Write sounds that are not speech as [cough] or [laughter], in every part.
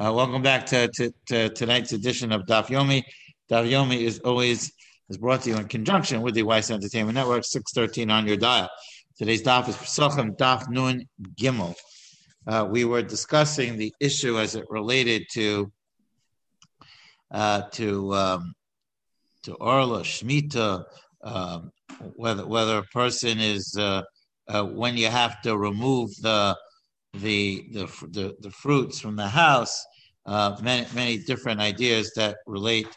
Uh, welcome back to, to, to, tonight's edition of Daf Yomi. Daf Yomi is always is brought to you in conjunction with the Weiss Entertainment Network, 613 on your dial. Today's Daf is Pesachim Daf Nun Gimel. Uh, we were discussing the issue as it related to uh, to um, to Orla Shmita, um, whether whether a person is uh, uh, when you have to remove the the the the, the fruits from the house, uh, many many different ideas that relate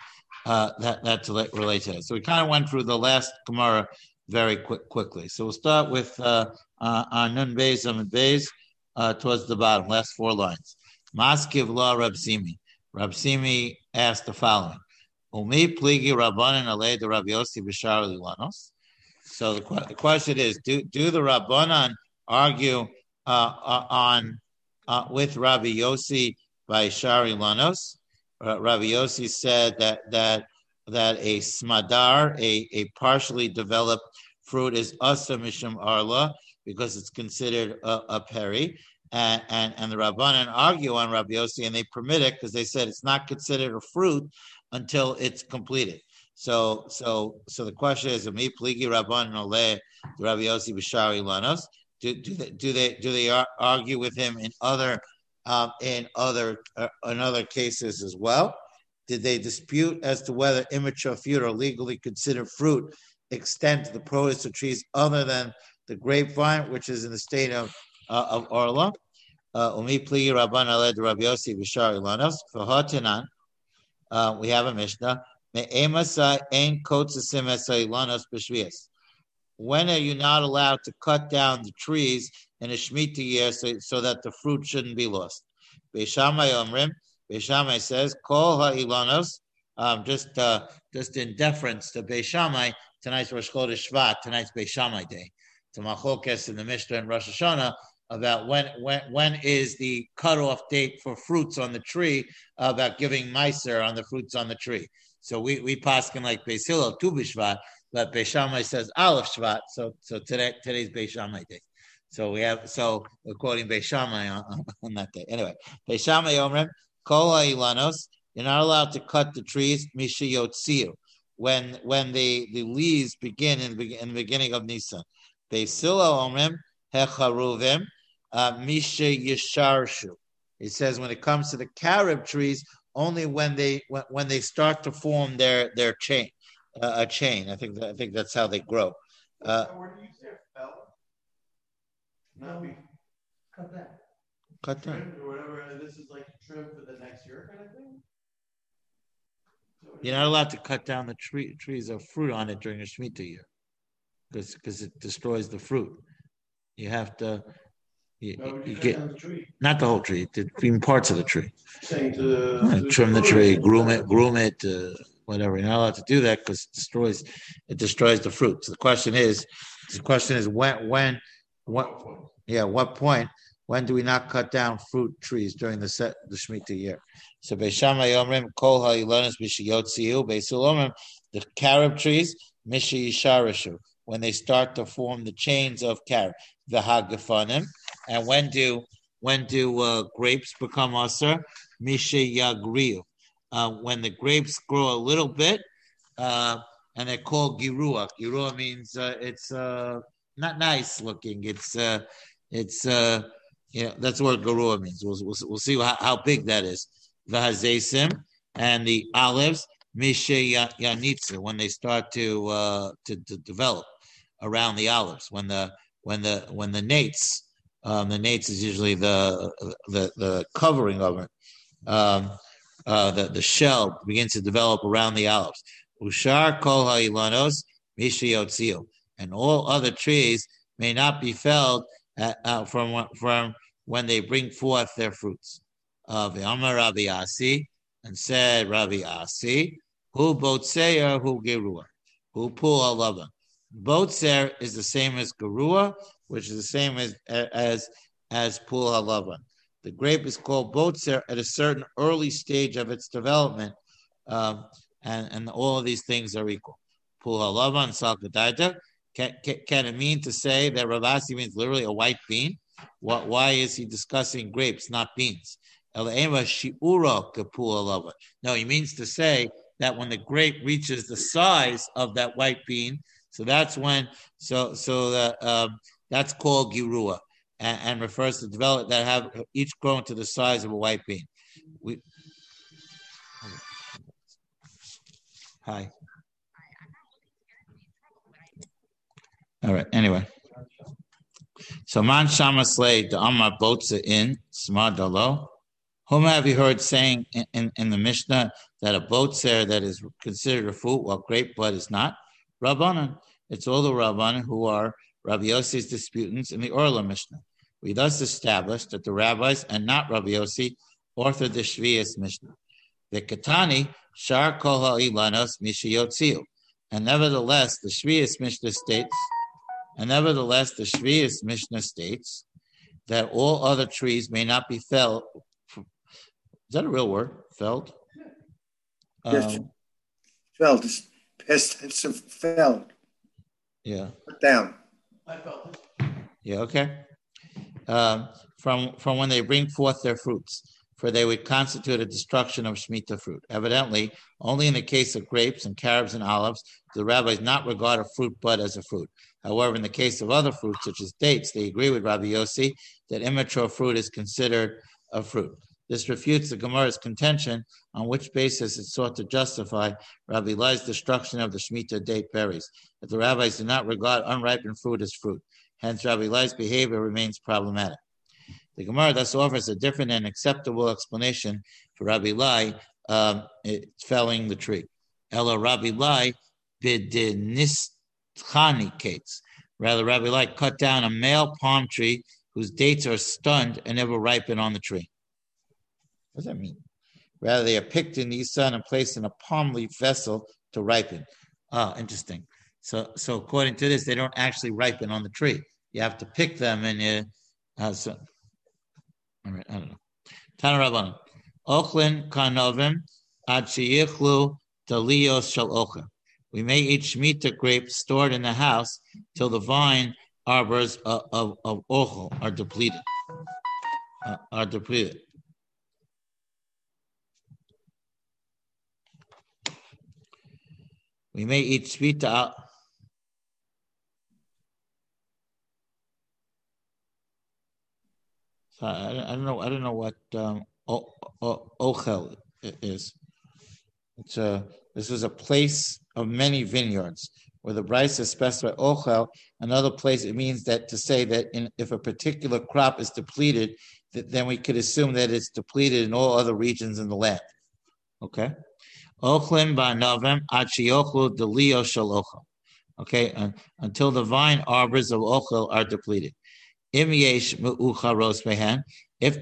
uh, that that to relate to that. So we kind of went through the last Gemara very quick quickly. So we'll start with uh, uh, on Nun Beis and Beis uh, towards the bottom, last four lines. Maskiv law Rab Simi. Rab Simi asked the following: Umi pligi rabbanan alei the Rabbi Yossi b'shar. So the, the question is: Do do the rabbanan argue? Uh, uh, on uh, with Rabbi Yossi by Shari Lanos. Rabbi Yossi said that that that a smadar, a, a partially developed fruit, is asa mishum arla because it's considered a, a peri. And, and, and the Rabbanan argue on Rabbi Yossi and they permit it because they said it's not considered a fruit until it's completed. So so so the question is, me pligi Rabbanan ole Rabbi Yossi b'shari lanos do, do they do they do they argue with him in other um, in other uh, in other cases as well? Did they dispute as to whether immature fruit or legally considered fruit extend to the produce of trees other than the grapevine, which is in the state of uh, of Orla? Uh, Rabban aled Rabbi ilanos Uh, we have a Mishnah. Me'emasa ein kotzasim esa ilanos b'shvias when are you not allowed to cut down the trees in a Shemitah year so, so that the fruit shouldn't be lost? Beishamai Omrim, Beishamai says, Kol ha'ilanos, um, just uh, just in deference to Beishamai, tonight's Rosh Chodesh Shvat, tonight's Beishamai day. To Macholkes in the Mishnah and Rosh Hashanah about when when when is the cutoff date for fruits on the tree about giving meiser on the fruits on the tree. So we we paskin like Beis Hillel Tu Bishvat but Beishamai says Aleph Shvat. So so today today's Beishamai day. So we have so according Beishamai on, on that day. Anyway, Beishamai Omrim Kol Ilanos. You're not allowed to cut the trees Mishiyotziu when when the the leaves begin in, in the beginning of Nisan. Beisilo Omrim Hecharuvim uh, Misha Yisharshu. He says when it comes to the carob trees, only when they when, when they start to form their their chain uh, a chain. I think I think that's how they grow. Uh, where do you say fell? Not be cut that. Cut that. Or whatever. This is like trim for the next year kind of thing. You're not allowed to cut down the tree, trees of fruit on it during a Shemitah year because because it destroys the fruit. You have to. You, no, you get the not the whole tree, the green parts of the tree. Saying to, trim the tree, groom it, groom it, uh, whatever. You're not allowed to do that because it destroys it destroys the fruit. So the question is, the question is when when what yeah what point when do we not cut down fruit trees during the set the Shemitah year? So Beishama Yomrim Kol Ha'ilonis Bishiyotziu Beisul the carob trees Mishi Yisharishu when they start to form the chains of carob the Hagafanim and when do when do uh, grapes become usher? Mishi Yagriu uh, when the grapes grow a little bit, uh, and they're called girua. Girua means uh, it's uh, not nice looking. It's uh, it's you know that's what girua means. We'll, we'll, we'll see how, how, big that is. The hazesim and the olives, mishe yanitzu, when they start to, to to develop around the olives. When the when the when the nates, um, the nates is usually the the the covering of it. Um, uh, the, the shell begins to develop around the olives. Ushar kol ha'ilanos mishiyotzio. And all other trees may not be felled at, uh, from, from when they bring forth their fruits. Uh, Amar Rabbi Asi, and said Rabbi Asi, who botseya, who gerua, who pul alava. Botzer is the same as gerua, which is the same as as as pul halava. The grape is called botzer at a certain early stage of its development, um, and, and all of these things are equal. Pul halava and salkadaita. Can, can, can, it mean to say that Ravasi means literally a white bean? What, why is he discussing grapes, not beans? No, he means to say that when the grape reaches the size of that white bean, so that's when, so so that um, that's called girua, and, and, refers to develop that have each grown to the size of a white bean. We, hi. All right. Anyway. So man shamaslay the amma botza in smadalo. Whom have you heard saying in, in, in the Mishnah that a botzer that is considered a fruit while grape blood is not? Rabbanan. It's all the Rabbanan who are Rabbi Yossi's disputants in the Orla Mishnah. We thus established that the rabbis and not Rabbi Yossi authored the Shvias Mishnah. The Katani Shar Kol Ha'ilanos Mishayotziu. And nevertheless, the Shvias Mishnah states, and nevertheless, the Shvias Mishnah states that all other trees may not be felled is that a real word? Felled? Yes. Um, felled. It's past tense of felled. Yeah. Put down. I felt it. Yeah, okay. Um, from from when they bring forth their fruits, for they would constitute a destruction of Shemitah fruit. Evidently, only in the case of grapes and carobs and olives do the rabbis not regard a fruit bud as a fruit. However, in the case of other fruits, such as dates, they agree with Rabbi Yossi that immature fruit is considered a fruit. This refutes the Gemara's contention on which basis it sought to justify Rabbi Eli's destruction of the Shemitah date berries, that the rabbis do not regard unripened fruit as fruit. Hence, Rabbi Eli's behavior remains problematic. The Gemara thus offers a different and acceptable explanation for Rabbi Eli um, felling the tree. Ella Rabbi Eli bidinistchani kates. Rather, Rabbi Eli cut down a male palm tree whose dates are stunned and never ripen on the tree. What does that mean? Rather, they are picked in the sun and placed in a palm leaf vessel to ripen. Oh, interesting. So, so according to this, they don't actually ripen on the tree. You have to pick them, and you. Uh, so, all right, I don't know. Tana Rabbanon. Ochlin kanovim ad sheyichlu taliyos shel ocha. We may eat shmita grapes stored in the house till the vine arbors of, of, of ochel are depleted. Uh, are depleted. We may eat shvita. So I, I, don't know. I don't know what um, ochel is. It's a. This is a place of many vineyards where the Brisa specify ochel. Another place it means that to say that in, if a particular crop is depleted, that, then we could assume that it's depleted in all other regions in the land. Okay. Ochlim ba'novem achiochlu delio shalochel. Okay, until the vine arbors of ochel are depleted. If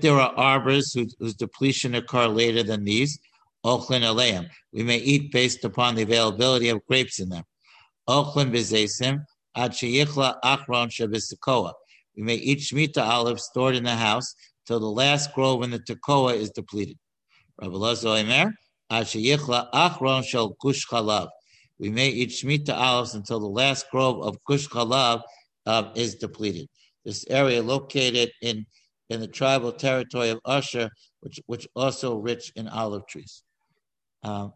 there are arbors whose, whose depletion occur later than these, we may eat based upon the availability of grapes in them. Achron. We may eat shmita olives stored in the house till the last grove in the tekoa is depleted. Emer, we may eat Shemitah olives until the last grove of Gush Chalav uh, is depleted. This area located in, in the tribal territory of Asher, which, which also rich in olive trees. Uh,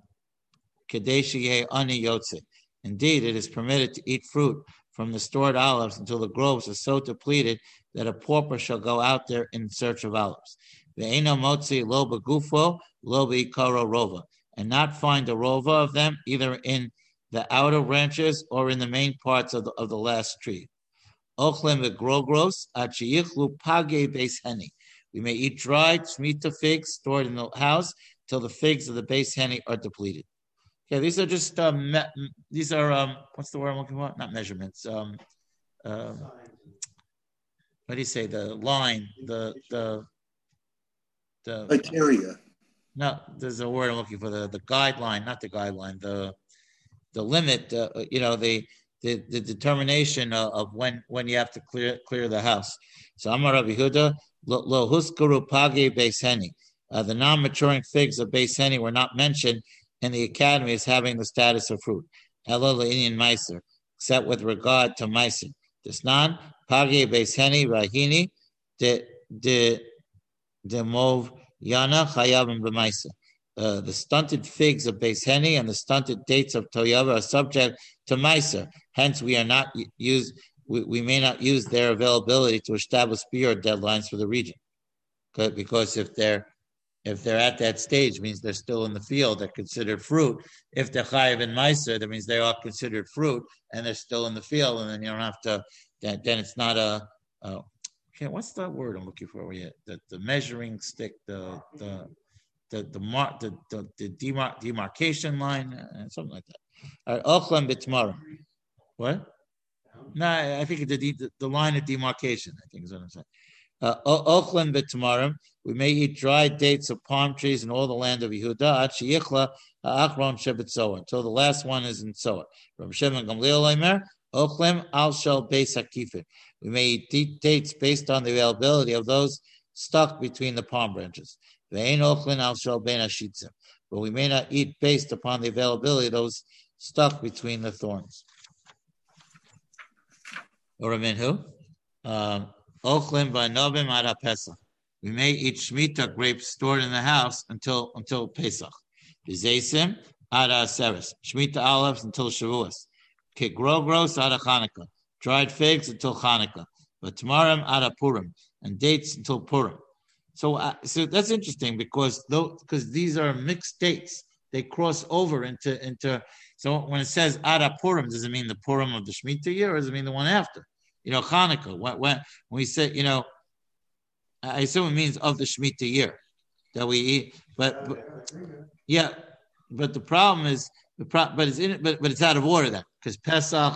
Indeed, it is permitted to eat fruit from the stored olives until the groves are so depleted that a pauper shall go out there in search of olives. Ve'eno motzi lo begufo lo be'ikaro rova, and not find a rova of them either in the outer branches or in the main parts of the, of the last tree. Ochlem ve'grogros achiyichlu page beis heni. We may eat dried shmita figs stored in the house till the figs of the base henny are depleted. Okay, these are just um, me- these are um, what's the word I'm looking for? Not measurements. Um, um, what do you say? The line, the the the criteria. No, there's a word I'm looking for. The the guideline, not the guideline. The the limit. Uh, you know the the, the determination of, of, when when you have to clear clear the house. So Amar Rabbi Huda lo huskaru page beiseni. Uh, the non-maturing figs of beiseni were not mentioned in the academy as having the status of fruit. Elo Indian meiser, except with regard to meiser. This non page beiseni rahini de de de mov Yana Chayavim B'maisa. Uh, the stunted figs of Beis Henny and the stunted dates of Toyava are subject to Maisa. Hence, we are not use we, we may not use their availability to establish beer deadlines for the region, because if they're if they're at that stage, means they're still in the field. They're considered fruit. If they're chayiv and meiser, that means they are considered fruit, and they're still in the field. And then you don't have to. Then, then it's not a. a okay, what's that word I'm looking for? Yeah, the, the measuring stick, the the the the mark, the the, the demar- demarcation line, uh, something like that. Ochlam bitmara. What? No, I think the, the the line of demarcation. I think is what I'm saying. Uh, Ochlan b'tamarim, we may eat dried dates of palm trees in all the land of Yehuda, Achiyichla, Achron Shebetzoa, until the last one is in Soa. Rabbi Shimon Gamliel Omer, Ochlem al shel beis hakifir. We may eat dates based on the availability of those stuck between the palm branches. Ve'en ochlin al shel. But we may not eat based upon the availability of those stuck between the thorns. Or who? Um, Ochlim v'anovim ad Pesach. We may eat shmita grapes stored in the house until until Pesach. V'zeisim ad Aseres. Shmita olives until Shavuos. Kigrogros ad Chanukah. Dried figs until Chanukah. But tamarim ad Purim and dates until Purim. So, uh, so that's interesting because though because these are mixed dates, they cross over into into. So when it says Ada Purim, does it mean the Purim of the Shemitah year, or does it mean the one after? you know, Hanukkah. When, when we say, you know, I assume it means of the Shemitah year that we eat. But, but yeah, but the problem is the pro, but it's in it, but, but it's out of order then because Pesach,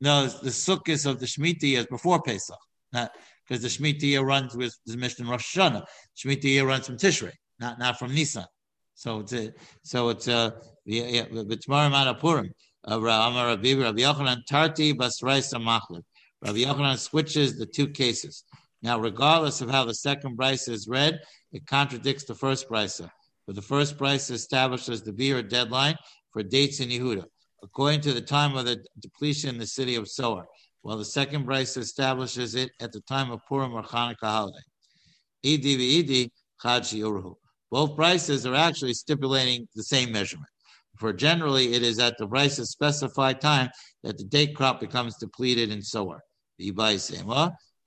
no, the Sukkot of the Shemitah year is before Pesach, not because the Shemitah year runs with the Mishnah Rosh Hashanah. Shemitah year runs from Tishrei, not not from Nisan. So it's a, so it's uh yeah, yeah tomorrow Matapurim. Uh, Amar Rabbi Rabbi Yochanan Tarti Basraisa Machlid. Rabbi Yochanan switches the two cases. Now, regardless of how the second brisa is read, it contradicts the first brisa. But the first brisa establishes the beer deadline for dates in Yehuda, according to the time of the depletion in the city of Soar, while the second brisa establishes it at the time of Purim or Hanukkah holiday. Edi v'edi uruhu. Both prices are actually stipulating the same measurement. For generally, it is at the price's specified time that the date crop becomes depleted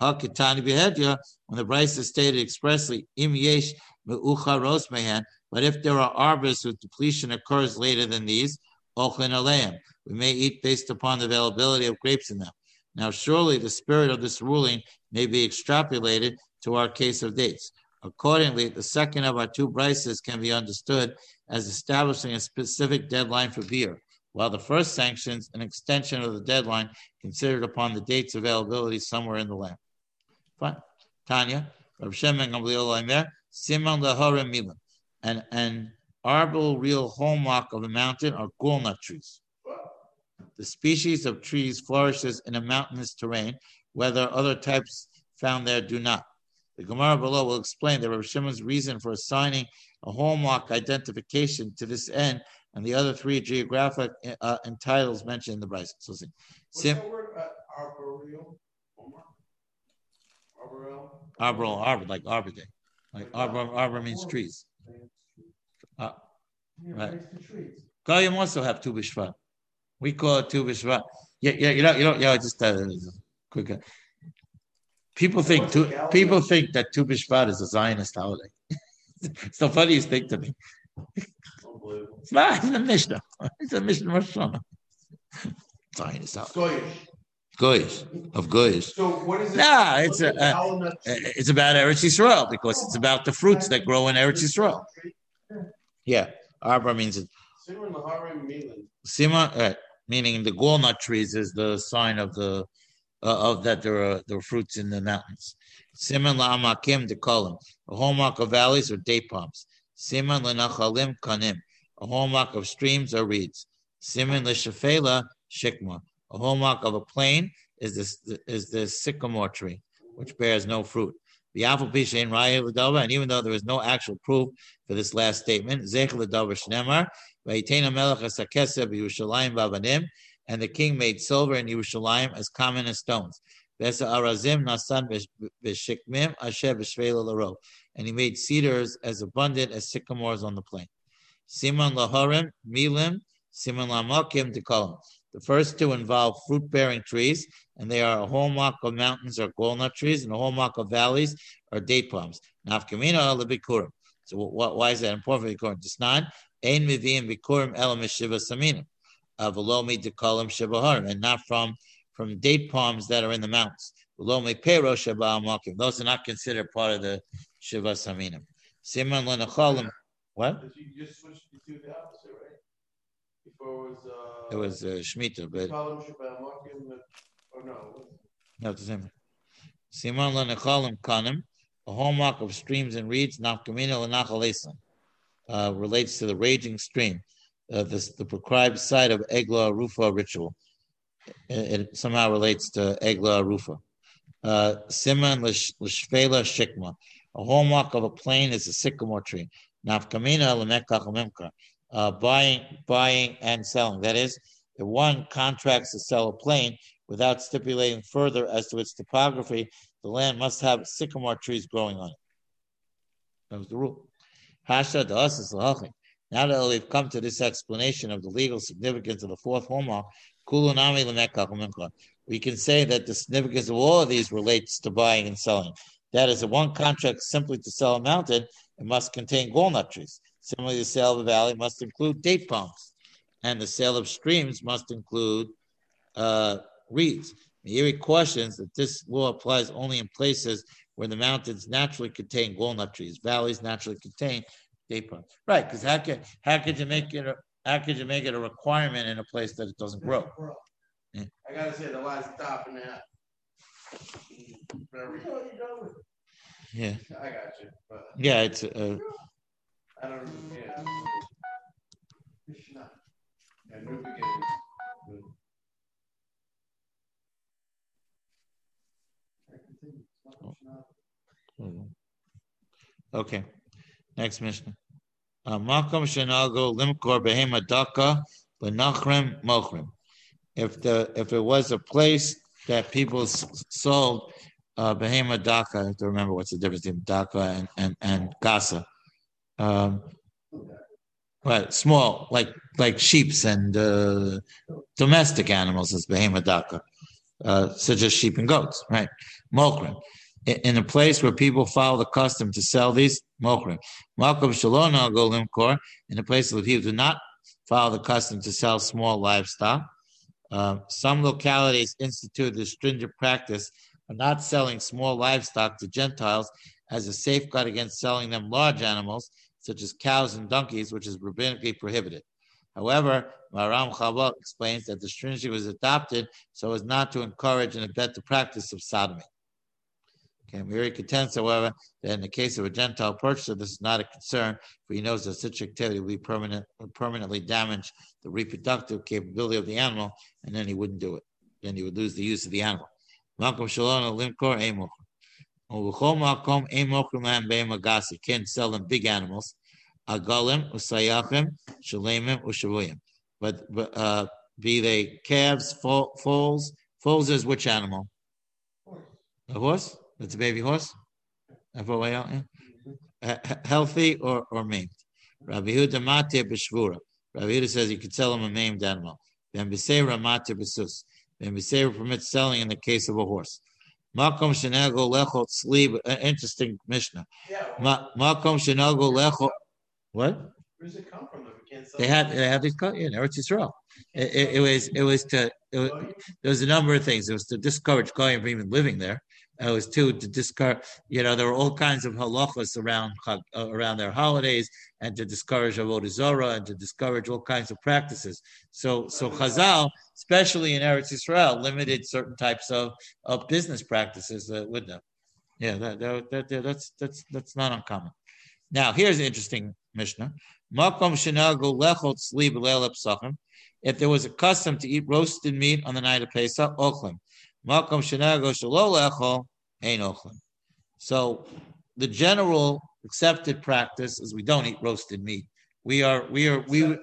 Hakitani Behedya, when the Brisa is stated expressly, Im Yesh Me'ucha Rosmehan, but if there are arbors whose depletion occurs later than these, Aleim, we may eat based upon the availability of grapes in them. Now, surely the spirit of this ruling may be extrapolated to our case of dates. Accordingly, the second of our two brises can be understood as establishing a specific deadline for beer while the first sanctions an extension of the deadline considered upon the date's availability somewhere in the land. Fine. Tanya, Rav Shemen Simon Laharim Milim, and an arboreal hallmark of a mountain are walnut trees. The species of trees flourishes in a mountainous terrain, whether other types found there do not. The Gemara below will explain that Rav Shimon's reason for assigning a hallmark identification to this end and the other three geographic uh, titles mentioned in the Brisa. So see. Sim- word, uh, arboreal? Arboreal? Arboreal, arbor, like arbor day. Like arbor, arbor means trees. Uh, right. Goyim also have Tu B'Shvat. We call it Tu B'Shvat. Yeah, yeah, you know, you know, yeah, just uh, quick. People think tu, people think that Tu B'Shvat is a Zionist holiday. [laughs] it's the funniest thing to me. It's not a Mishnah. It's a Mishnah Rosh Hashanah. Zionist out. Goyish of Goyish. So what is it? Nah, it's a, uh, it's about Eretz Yisrael because it's about the fruits that grow in Eretz Yisrael. Yeah, arbor means it. Sima, uh, meaning the walnut trees is the sign of the uh, of that there are there are fruits in the mountains. Simon la'amakim de kolim. The hallmark of valleys or date palms. Simon le'nachalim kanim a hallmark of streams or reeds. Simin l'shafela shikma. A hallmark of a plain is this is the sycamore tree, which bears no fruit. The apple pishain raya and even though there is no actual proof for this last statement, zech l'dava shnemar, melech b'avanim, and the king made silver in Yerushalayim as common as stones. And he made cedars as abundant as sycamores on the plain. Simon laharim milim, simon lamakim dekalim. The first two involve fruit-bearing trees, and they are a hallmark of mountains or walnut trees, and a hallmark of valleys are date palms. Nafkamina lebikurim. So why is that important for Bikurim? Disnan, ein miviim bikurim elam saminim. Velomi dekalim shibaharim, and not from from date palms that are in the mountains. Velomi pero sheba Those are not considered part of the shiva saminim. Simon lenachalim. What? You just switched to the opposite, right? Before it was. Uh, it was uh, Shemitah, but. Or no. No, it's the same. Simon lenachalim kanim, a hallmark of streams and reeds, nafkamina lenachalesan, uh, relates to the raging stream, uh, this, the prescribed site of Egla Rufa ritual. It, it, somehow relates to Egla Rufa. Uh, Simon l'shvela shikma, a hallmark of a plain is a sycamore tree. Nafkamina lemekach uh, buying, buying and selling. That is, if one contracts to sell a plane without stipulating further as to its topography, the land must have sycamore trees growing on it. That was the rule. Hasha Now that we've come to this explanation of the legal significance of the fourth hallmark, we can say that the significance of all of these relates to buying and selling. That is, if one contract simply to sell a mountain, it must contain walnut trees. Similarly, the sale of a valley must include date palms, and the sale of streams must include uh, reeds. Meiri cautions that this law applies only in places where the mountains naturally contain walnut trees. Valleys naturally contain date palms. Right, because how could how could you make it a, how could you make it a requirement in a place that it doesn't grow? Yeah. I gotta say the last stop in that. Yeah. I got you. But yeah, it's uh, I don't yeah. Krishna. Yeah, new beginnings. Okay. Next Mishnah. Uh, Makom shenago limkor behema daka benachrim mochrim. If the if it was a place that people sold uh, behema daka, I have to remember what's the difference between daka and and and. Um, right, small like like sheep's and uh, domestic animals is behema daka, uh, such as sheep and goats, right? Mokrim in a place where people follow the custom to sell these mokrim. Malkum shalona go limkor in a place where people do not follow the custom to sell small livestock. Uh, some localities institute the stringent practice of not selling small livestock to Gentiles as a safeguard against selling them large animals such as cows and donkeys, which is rabbinically prohibited. However, Maram Chabal explains that the stringency was adopted so as not to encourage and abet the practice of sodomy. Okay, Meiri contends, however, that in the case of a Gentile purchaser, this is not a concern, for he knows that such activity will be permanent, permanently damage the reproductive capability of the animal, and then he wouldn't do it. Then he would lose the use of the animal. Makom Shalom Limkor Can't sell them big animals. Agalim, Usayachim, Shalemim, Ushavuyim. But, but uh, be they calves, foals, foals is which animal? A horse? That's a baby horse. Healthy or, or maimed. Rabbi Huda Matir B'Shvura. Rabbi Huda says you could sell him a maimed animal. Ben B'Seira Matir B'Sus. Ben B'Seira permits selling in the case of a horse. Makom Shenago Lechot Sleep. Uh, interesting Mishnah. Makom Shenago Lechot. What? Where does it come from? They had they had these yeah, in Eretz Yisrael. It, it, it, was it was to it was, there was a number of things. It was to discourage going from even living there. It was too to discourage, you know, there were all kinds of halachas around uh, around their holidays, and to discourage avodah zarah, and to discourage all kinds of practices. So, so Chazal, especially in Eretz Israel, limited certain types of, of business practices uh, with them. Yeah, that, that, that, that's that's that's not uncommon. Now, here's an interesting Mishnah. If there was a custom to eat roasted meat on the night of Pesach, ochlim. Makom shenago shelo ain ochlim. So the general accepted practice is we don't eat roasted meat. We are we are we.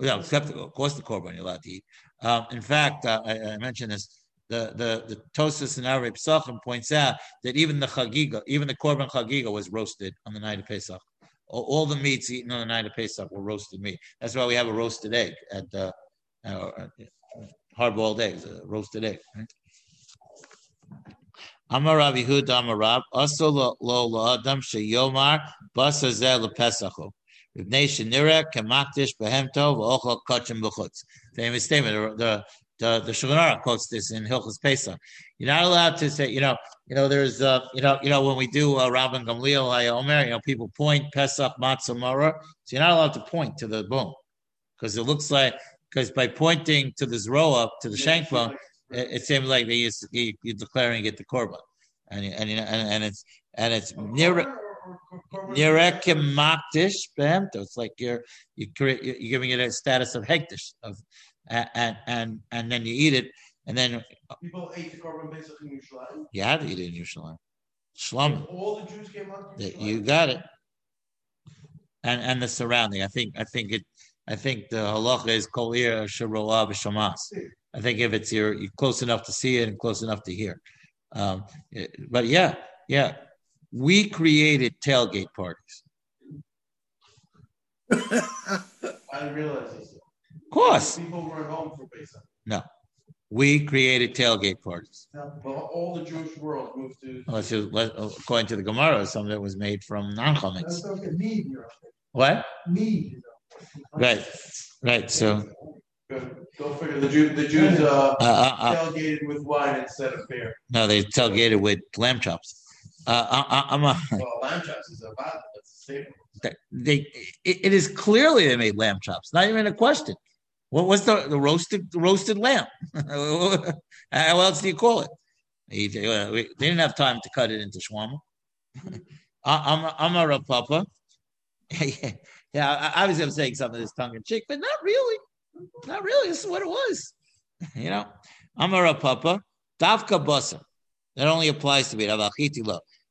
Yeah, except of course the korban you're allowed to eat. Um, in fact, uh, I, I, mentioned this. the the the Tosfos and Arvei Pesachim points out that even the chagiga, even the korban chagiga was roasted on the night of Pesach. All, all, the meats eaten on the night of Pesach were roasted meat. That's why we have a roasted egg at the uh, hard boiled eggs, a roasted egg. Amar Rav Yehuda Amar Rav Also lo lo adam sheyomar basa zeh lepesachu. Ribnei shenira kemakdish behemto v'ochel kachim b'chutz. Famous statement. The the the Shulchan quotes this in Hilchos Pesach. You're not allowed to say, you know, you know, there's, uh, you know, you know, when we do uh, Rabban Gamliel Omer, you know, people point Pesach Matzah Mara, so you're not allowed to point to the bone because it looks like because by pointing to the zroa up to the shank bone, it, it seems like they used to, you, you're declaring it the korban, and and and, and it's and it's near. Nirekim It's like you're you create you're giving it a status of hekdesh of and and and then you eat it, and then people ate the korban pesach in Yerushalayim. You had to eat it in Yerushalayim. Shlom. All the Jews came out. You got it. And and the surrounding. I think I think it. I think the halacha is kol ir sharoah b'shamas. I think if it's you're, you're close enough to see it and close enough to hear. Um, but yeah, yeah, we created tailgate parties. [laughs] I didn't realize this. Of course. People were at home for Pesach. No. We created tailgate parties. Well, all the Jewish world moved to. Well, according to the Gemara, some of it was made from non chametz. What? Mead. Right, right. So. Go figure. The, Jew, the Jews uh, uh, uh, uh, tailgated with wine instead of beer. No, they tailgated with lamb chops. Uh, I, am a. Well, lamb chops is a That's the staple. They, it, it is clearly they made lamb chops. Not even a question. What was the, the roasted the roasted lamb? [laughs] How else do you call it? They didn't have time to cut it into shawarma. [laughs] I'm I'm a Rav Papa. [laughs] yeah, obviously I'm saying something that's tongue in cheek, but not really. Not really. This is what it was. [laughs] You know, I'm a Rav Papa. Davka basa. That only applies to wheat.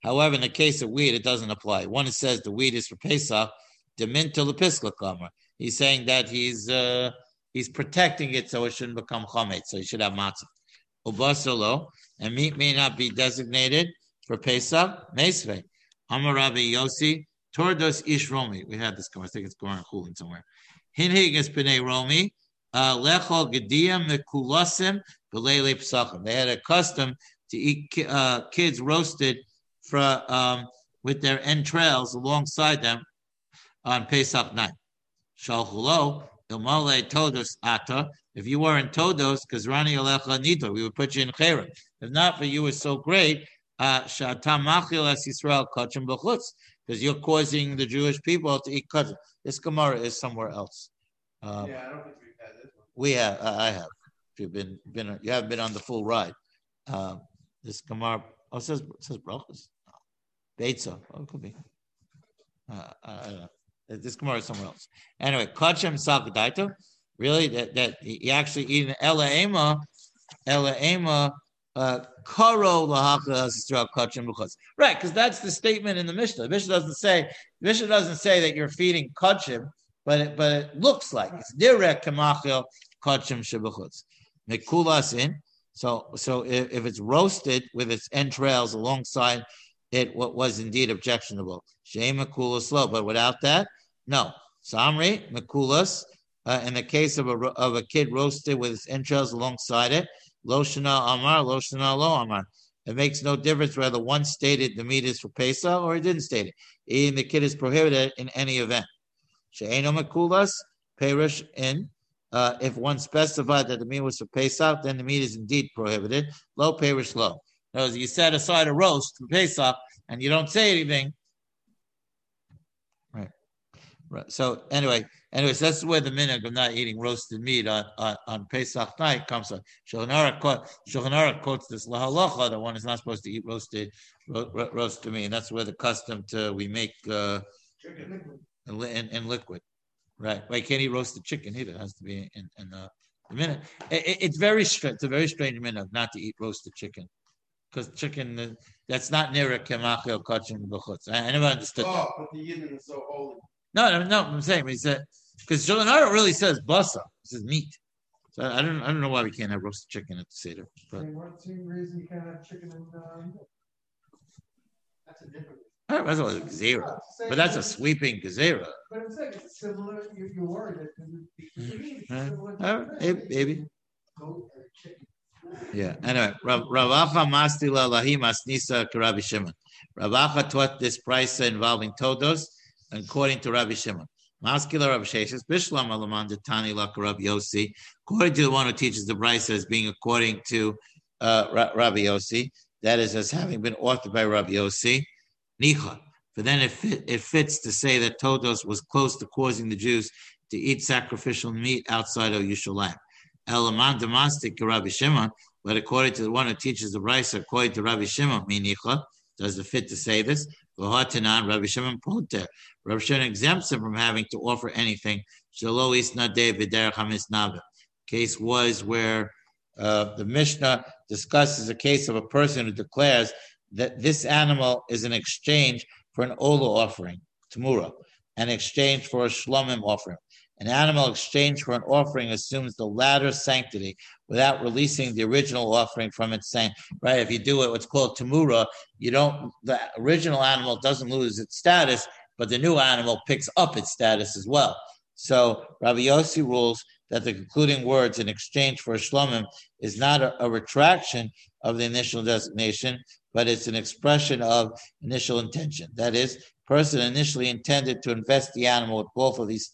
However, in the case of wheat, it doesn't apply. One says the wheat is for Pesach. Deminta lepiskla. He's saying that he's uh, He's protecting it so it shouldn't become chomet, so you should have matzah. Ubasalo, and meat may not be designated for Pesach, Mesve. Amarabi Yosi, Todos Ish Romi. We had this, I think it's going cooling somewhere. Hinhig is Pene Romi, uh, Lechol Gedia Mekulasim, Belele Pesachim. They had a custom to eat uh, kids roasted um, with their entrails alongside them on Pesach night. Shalchulo, Ilmale Todos Ata. If you were in Todos, because Rani Alecha Nito, we would put you in Chayrim. If not for you was so great, uh, Shata Machil Es Yisrael Kachim B'chutz, because you're causing the Jewish people to eat kachim. This Gemara is somewhere else. Um, yeah, I don't think we've had this one. We have, I have. If you've been, been, you haven't been on the full ride. Uh, this Gemara, oh, it says, it says brachas. Beitza, oh, it could be. Uh, I don't know. This Gemara is somewhere else. Anyway, kachem sakadaito. Really, that that he actually eating ela ema, right because that's the statement in the Mishnah. The Mishnah doesn't say the Mishnah doesn't say that you're feeding kachem, but it, but it looks like it's direct kamachil kachem shebuchutz. Mikulas in. So so if, if it's roasted with its entrails alongside it, what was indeed objectionable. Shema kula slow, but without that, no. Samri, Makulas, uh, in the case of a, of a kid roasted with its entrails alongside it, Loshana Amar, Loshana Lo Amar. It makes no difference whether one stated the meat is for Pesach or he didn't state it. Eating the kid is prohibited in any event. She'eno Makulas, Perish in. Uh, if one specified that the meat was for Pesach, then the meat is indeed prohibited. Low Perish low. In you set aside a roast for Pesach and you don't say anything, Right. Right. So anyway, anyways, that's where the minhag of not eating roasted meat on, on, on Pesach night comes from. Shulchan Aruch quotes this lahalacha that one is not supposed to eat roasted ro, ro, roasted meat, and that's where the custom to we make uh, in, in, liquid. Right. Why can't eat roasted chicken either? It has to be in, in uh, the minute. It, it's very strange. It's a very strange minhag not to eat roasted chicken. Because chicken, uh, that's not near a kemachel kachin b'chutz. I never understood. Oh, but the yidden is so holy. No, no, no. I'm saying he said because Shulchan Aruch really says basa. It says meat. So I don't I don't know why we can't have roasted chicken at the seder. But what reason you can't have chicken and uh, that's a different. That's a gazera, but that's a sweeping gazera. But I'm saying it's similar. You, you're worried that it would be uh, maybe. Yeah. Anyway, Ravacha Mastila Lahi Masnisa Rabbi Shimon. Ravacha taught this price involving todos, according to Rabbi Shimon. Maskila Rabbi Sheshes, Bishlam Alaman Tani Rabbi Yossi. According to the one who teaches the Brisa as being according to uh, Rabbi Yossi, that is as having been authored by Rabbi Yossi, Nicha. But then it, fit, it fits to say that Todos was close to causing the Jews to eat sacrificial meat outside of Yerushalayim. Elaman Damastik Rabbi Shimon, but according to the one who teaches the Brisa, according to Rabbi Shimon, Minicha, does it fit to say this? Rabbi Shimon Poter. Rabbi Shimon exempts him from having to offer anything. Case was where uh, the Mishnah discusses a case of a person who declares that this animal is an exchange for an ola offering, tamura, an exchange for a shlomim offering. An animal exchanged for an offering assumes the latter sanctity without releasing the original offering from its saint. Right? If you do it, what's called tamura, you don't. The original animal doesn't lose its status, but the new animal picks up its status as well. So Rabbi Yossi rules that the concluding words in exchange for a shlomim is not a, a, retraction of the initial designation, but it's an expression of initial intention. That is, person initially intended to invest the animal with both of these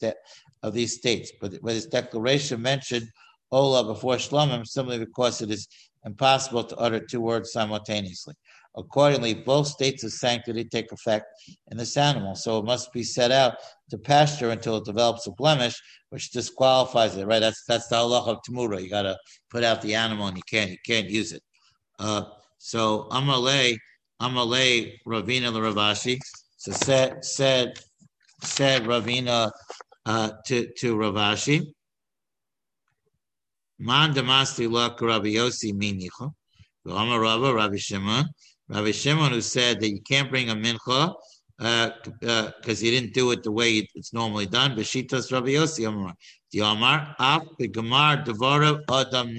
of these states. But with his declaration mentioned Ola before Shlomim simply because it is impossible to utter two words simultaneously. Accordingly, both states of sanctity take effect in this animal, so it must be set out to pasture until it develops a blemish, which disqualifies it. Right? That's that's the halach of tamura. You got to put out the animal, and you can't you can't use it. Uh, so Amalei Amalei Ravina Ravashi. So said said said Ravina uh, to, to Ravashi. Man damasti lak Rabbi Yossi minicha. Rama Rava, Rabbi Shimon. Rabbi Shimon who said that you can't bring a mincha because uh, uh, he didn't do it the way it's normally done. Beshitas Rabbi Yossi Amar. The Amar af begamar devara adam.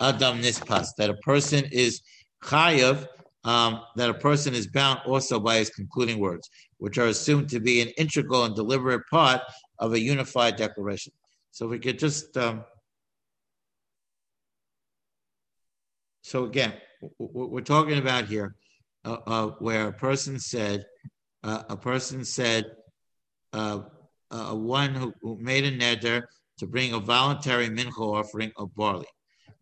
Adam nispas. That a person is chayav. Um, that a person is bound also by his concluding words which are assumed to be an integral and deliberate part of a unified declaration. So we could just, um, so again, what we're talking about here, uh, uh, where a person said, uh, a person said, uh, uh, one who, who, made a neder to bring a voluntary mincha offering of barley.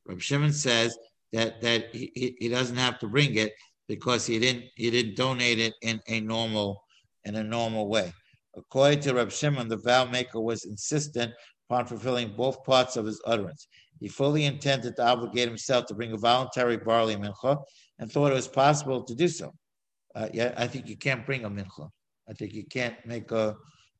Rabbi Shimon says that that he, he doesn't have to bring it because he didn't he didn't donate it in a normal in a normal way. According to Reb Shimon, the vow maker was insistent upon fulfilling both parts of his utterance. He fully intended to obligate himself to bring a voluntary barley mincha and thought it was possible to do so. Uh, yeah, I think you can't bring a mincha. I think you can't make a.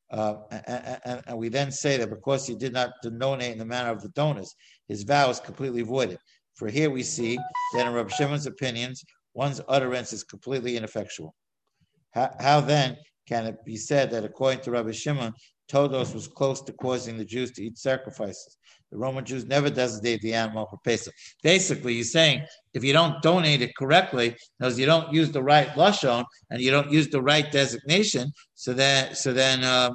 Uh, and, and, and, we then say that because he did not donate in the manner of the donors, his vow is completely voided. For here we see that in Rabbi Shimon's opinions, one's utterance is completely ineffectual. How, how then can it be said that according to Rabbi Shimon, Todos was close to causing the Jews to eat sacrifices. The Roman Jews never designate the animal for Pesach. Basically, you're saying if you don't donate it correctly, because you don't use the right lashon and you don't use the right designation, so then so then uh,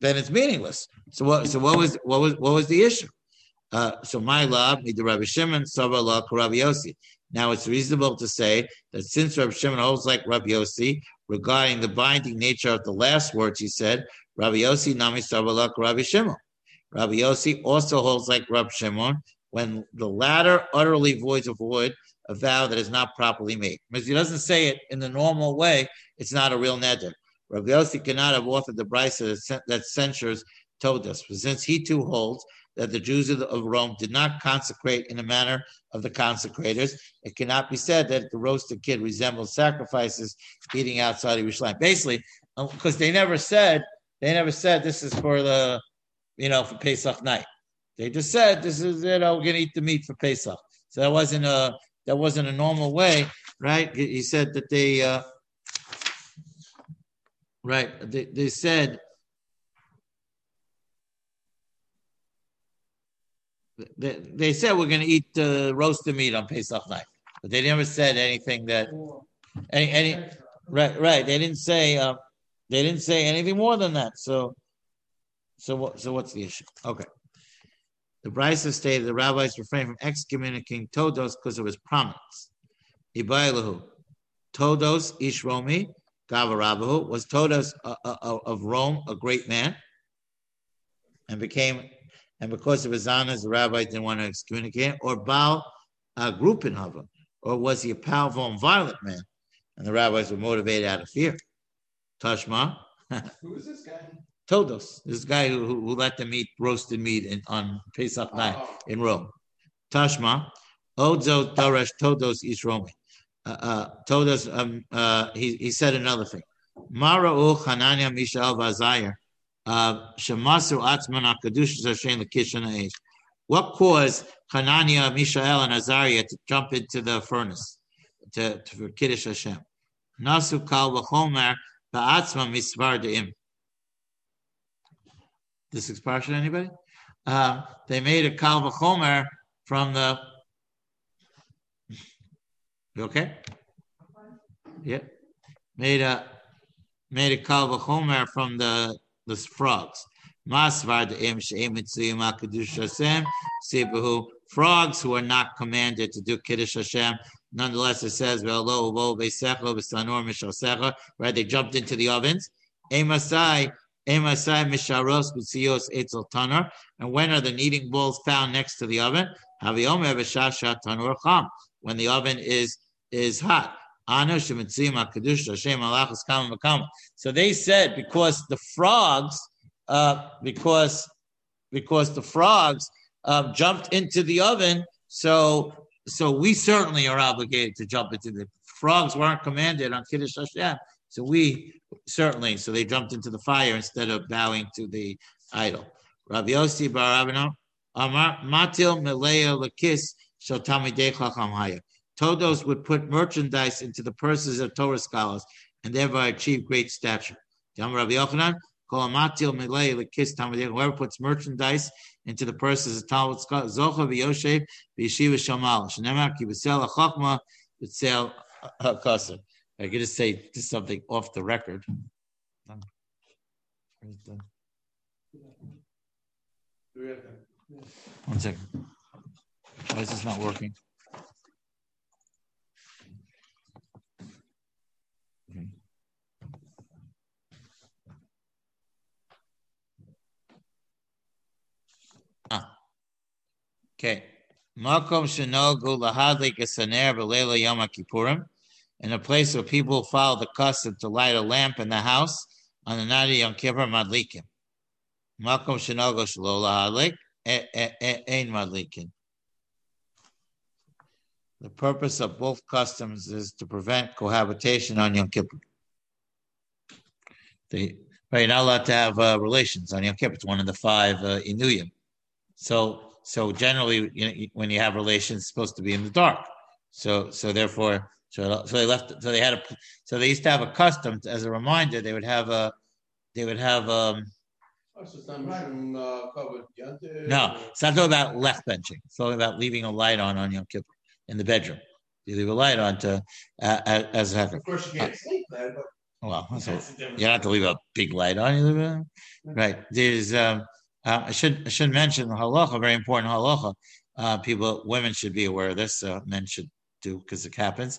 then it's meaningless. So what so what was what was what was the issue? Uh, so my love, me the Rabbi Shimon, Sava la Rabbi Yossi. Now it's reasonable to say that since Rabbi Shimon holds like Rabbi Yossi, regarding the binding nature of the last words he said, Rabbi Yossi Nami Sabalak Rabbi Shimon. Rabbi Yossi also holds like Rabbi Shimon when the latter utterly voids a void a vow that is not properly made. Because he doesn't say it in the normal way, it's not a real neder. Rabbi Yossi cannot have authored the brisa that censures Todos, but since he too holds that the Jews of, Rome did not consecrate in the manner of the consecrators. It cannot be said that the roasted kid resembles sacrifices eating outside of Yerushalayim. Basically, because um, they never said they never said this is for the you know for Pesach night. They just said this is you know we're gonna eat the meat for Pesach. So that wasn't a that wasn't a normal way, right? He said that they uh, right they, they said they, they said we're going to eat uh, roasted meat on Pesach night, but they never said anything that any any right right. They didn't say uh, they didn't say anything more than that. So so what so what's the issue? Okay. The Brisa stated the rabbis refrained from excommunicating Todos because of his prominence. Ibailahu. Todos Ish Romi, Gavarabahu, was Todos uh, uh, of Rome a great man and became, and because of his honors, the rabbis didn't want to excommunicate him, or Baal uh, Grupin of him, or was he a powerful and violent man? And the rabbis were motivated out of fear. Tashma. Who is this guy? [laughs] Todos, this guy who, who let them eat roasted meat in, on Pesach night oh. in Rome. Tashma, Odzo Darash Todos Ish Romi. Uh, uh, Todos, um, uh, he, he said another thing. Mara'u Hanania Mishael Vazayir. Shemasu Atzman Lekishana Eish. What caused Hanania, Mishael, and Azariah to jump into the furnace to, to for Kiddush Hashem? Nasu Kal V'chomer Ba'atzma Misvar De'im. This expression, anybody? Uh, they made a Kal V'chomer from the. You okay? Yeah. Made a made a Kal V'chomer from the the frogs. Frogs who are not commanded to do Kiddush Hashem. Nonetheless, it says, right? They jumped into the ovens. And when are the kneading bowls found next to the oven? When the oven is is hot. So they said because the frogs, uh, because because the frogs uh, jumped into the oven, so so we certainly are obligated to jump into the frogs weren't commanded on Kiddush Hashem, so we certainly so they jumped into the fire instead of bowing to the idol. Rabbi Yossi Bar Amar Matil Melea Lakis Shotami Chacham Haya. Todos would put merchandise into the purses of Torah scholars and thereby achieve great stature. Whoever puts merchandise into the purses of Talmud scholars, Zocha v'Yoshev v'Yeshiva Shamal. Shenemar ki b'sel ha'chokma b'sel. I gotta say just something off the record. One second. Why is this not working? Okay. Makom shenogu lahadlik esaner b'leila yom kippurim. In a place where people follow the custom to light a lamp in the house on the night of Yom Kippur madlikim. Makom shenogu shlo lahadlik ein madlikin. The purpose of both customs is to prevent cohabitation on Yom Kippur. They, right, you're not allowed to have uh, relations on Yom Kippur. It's one of the five uh, inuyim. So so generally, you know, when you have relations, it's supposed to be in the dark. So so therefore, so so they left. So they had a. So they used to have a custom as a reminder. They would have a. They would have um. No, it's not talking about licht benching. It's talking about leaving a light on on Yom Kippur in the bedroom. You leave a light on to uh, as a Of course, you can't uh, sleep there, but well, so you don't have to leave a big light on. You leave it, right? There's um, uh, I should I should mention the halacha, very important halacha. Uh, people, women should be aware of this. Uh, men should do because it happens.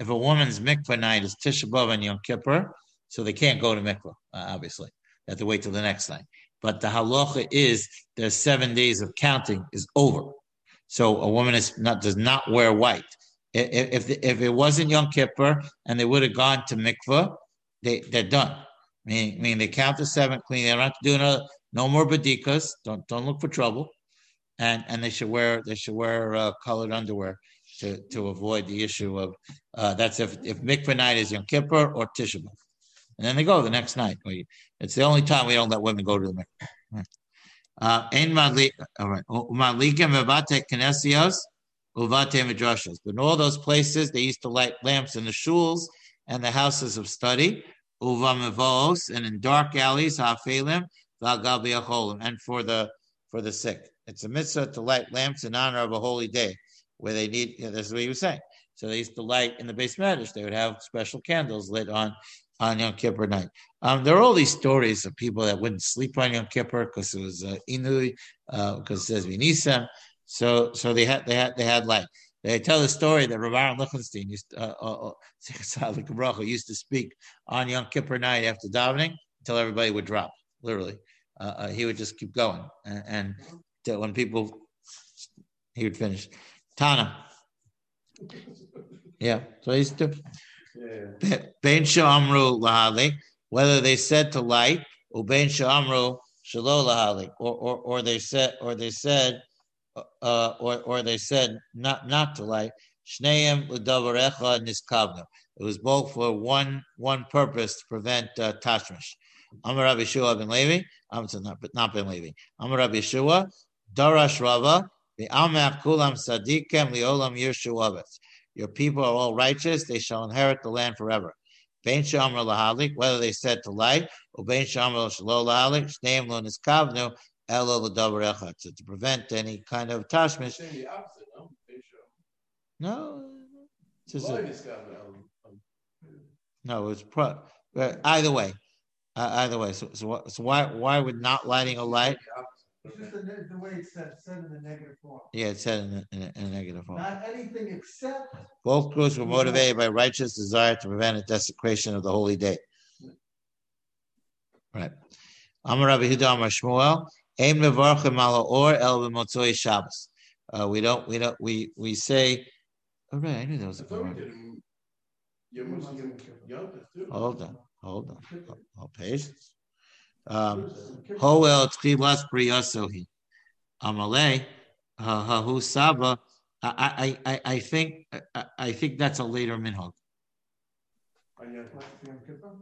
If a woman's mikvah night is Tisha B'av and Yom Kippur, so they can't go to mikvah. Uh, obviously, they have to wait till the next night. But the halacha is their seven days of counting is over. So a woman is not does not wear white. If if, if it wasn't Yom Kippur and they would have gone to mikvah, they they're done. Meaning, meaning they count the seven clean. They don't have to do another no more badikas. Don't don't look for trouble, and and they should wear they should wear uh, colored underwear to, to avoid the issue of uh, that's if if mikvah night is Yom Kippur or Tisha B'av, and then they go the next night. We, it's the only time we don't let women go to the mikvah. Uh, all right. Kinesios uvate. But in all those places, they used to light lamps in the shuls and the houses of study, uvamivos, and in dark alleys, hafelim, and for the for the sick. It's a mitzvah to light lamps in honor of a holy day where they need, you know, that's what he was saying. So they used to light in the beis medrash. They would have special candles lit on on Yom Kippur night. Um, there are all these stories of people that wouldn't sleep on Yom Kippur because it was uh, Inui, because uh, it says Vinisam. So so they had they had they had light. They tell the story that Rav Aaron Lichtenstein used uh, uh, uh [laughs] used to speak on Yom Kippur night after davening until everybody would drop. Literally, uh, uh, he would just keep going, and, and when people, he would finish. Tana, yeah. So he's to. Ben Shamru lahali, whether they said to light, or Ben Shamru shalo lahali, or or or they said or they said uh, or or they said not not to light. Shneim l'davarecha niskavna. It was both for one one purpose to prevent uh, tashmish. Amar Rabbi Shua ben Levi. I'm not but not ben Levi. Amar Rabbi Shua. Darash Rava. The Amak kulam sadikem liolam yirshuavet. Your people are all righteous; they shall inherit the land forever. Ben Shamar lahalik, whether they said to light, or Ben Shamar shalo lahalik, shneim lo niskavnu, elo l'davar echad to prevent any kind of tashmish. No, it's no, it's pro. Uh, either way, uh, either way. So, so, so why why would not lighting a light? It's just the, the way it's said, said in the negative form. Yeah, it's said in a, in a, in a negative form. Not anything except. Both groups were motivated by righteous desire to prevent a desecration of the holy day. Right. Amar Rabbi Huda Amar Shmuel, Aim mevarchim ala or el b'motzoi Shabbos. Uh, we don't, we don't, we we say. Oh right, I knew that was a good Hold on, hold on, hold patience. Um, Hoel tchilas priyasohi. Amalei hahu saba. I I I think I, I think that's a later minhag.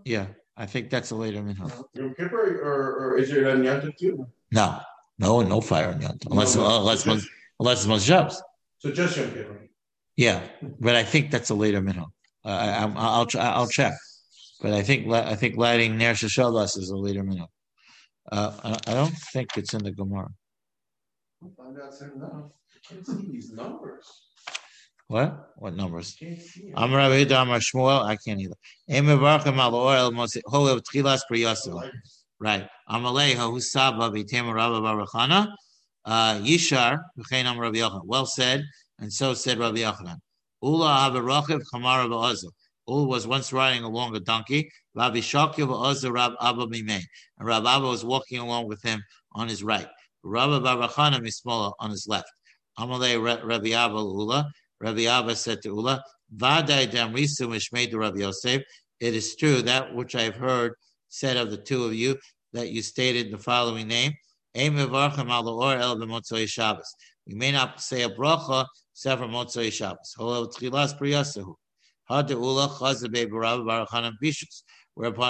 Yeah, I think that's a later minhag. Yom Kippur or, or is it on Yom too? No, no, no fire on Yom unless no, no, unless just, unless it's Shabbos. So just Yom Kippur. Yeah, but I think that's a later minhag. Uh, I, will I'll check, but I think I think lighting Ner Shabbos is a later minhag. Uh, I, I, don't think it's in the Gemara. I'll find out soon enough. I can't see these numbers. What? What numbers? I'm Rabbi Amar Shmuel. I can't either. Right. Amaleha Husaba Vitem Rabba Barachana. Uh, Yishar V'chein Rabbi Yochanan. Well said, and so said Rabbi Yochanan. Ula Habarochiv Chamara Ba'azah. Ul was once riding along a donkey. Rabbi Shakya Ba'azah Rab Abba Mimei. And Rabbi Abba was walking along with him on his right. Rabbi Barachana Mismola on his left. Amalei Rabbi Abba Ula. Rabbi Abba said to Ula, Vaday Damrisu Mishmei Rabbi Yosef. It is true that which I've heard said of the two of you that you stated the following name. We may not say a bracha except for Motzei Shabbos. Whereupon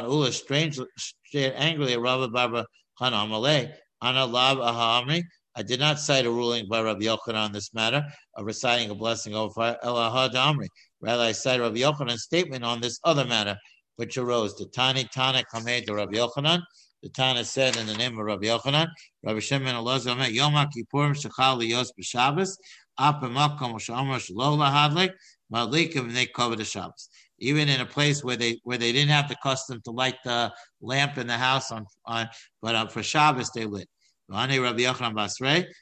Ula strangely stared angrily at Rabbi Barba Hanan Amalei, I did not cite a ruling by Rabbi Yochanan on this matter of reciting a blessing over fire. Rather, I cite Rabbi Yochanan's statement on this other matter which arose. The Tani Tana Kameh to Rabbi Yochanan. The Tana said in the name of Rabbi Yochanan, Rabbi Shimon Elazar Yom Kippurim Shechal Liyos B'Shabbos, Ap Makom Shamar Shlo Lahadlik, Malikim and they cover the Shabbos. Even in a place where they where they didn't have the custom to light the lamp in the house on on, but uh, for Shabbos they lit. But the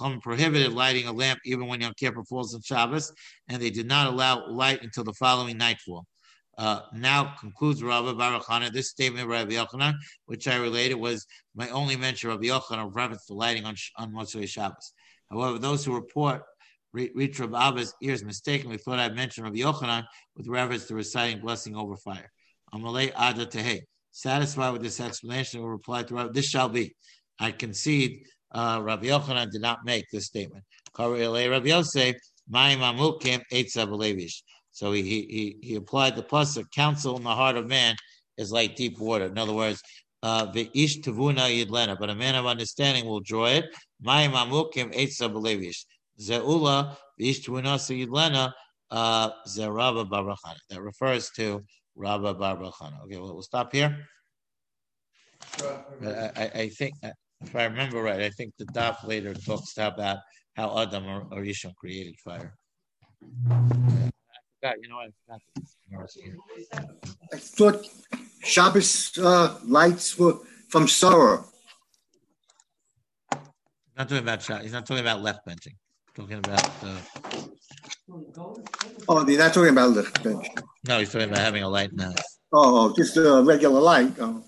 Chacham prohibited lighting a lamp even when Yom Kippur falls on Shabbos, and they did not allow light until the following nightfall. Uh, now concludes Rabbi Baruch Hana. This statement of Rabbi Yochanan, which I related, was my only mention of Rabbi Yochanan of reference to lighting on, on Motzei Shabbos. However, those who report reach Rabbi Abba's ears mistakenly thought I mentioned Rabbi Yochanan with reference to reciting blessing over fire. Amalei Ada Tehe. Satisfied with this explanation, will reply to Rabbi, this shall be. I concede uh, Rabbi Yochanan did not make this statement. Rabbi Yosef. So he he he applied the pasuk. Counsel in the heart of man is like deep water. In other words, yidlena, but a man of understanding will draw it. Zeula ish tavuna yidlena uh, zeraba barachana. That refers to Rabba Barachana. Okay, well, we'll stop here. I, I, I think. Uh, if I remember right, I think the daf later talks about how Adam or, or Isham created fire. I forgot, you know, I forgot. I thought Shabbos uh, lights were from Sarah. Not talking about shot. He's not talking about licht benching. Talking about. Uh, oh, they're not talking about licht bench. No, he's talking about having a light now. Oh, oh, just a regular light. Oh.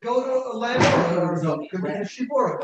Go to a landlord or something, could be a shibor.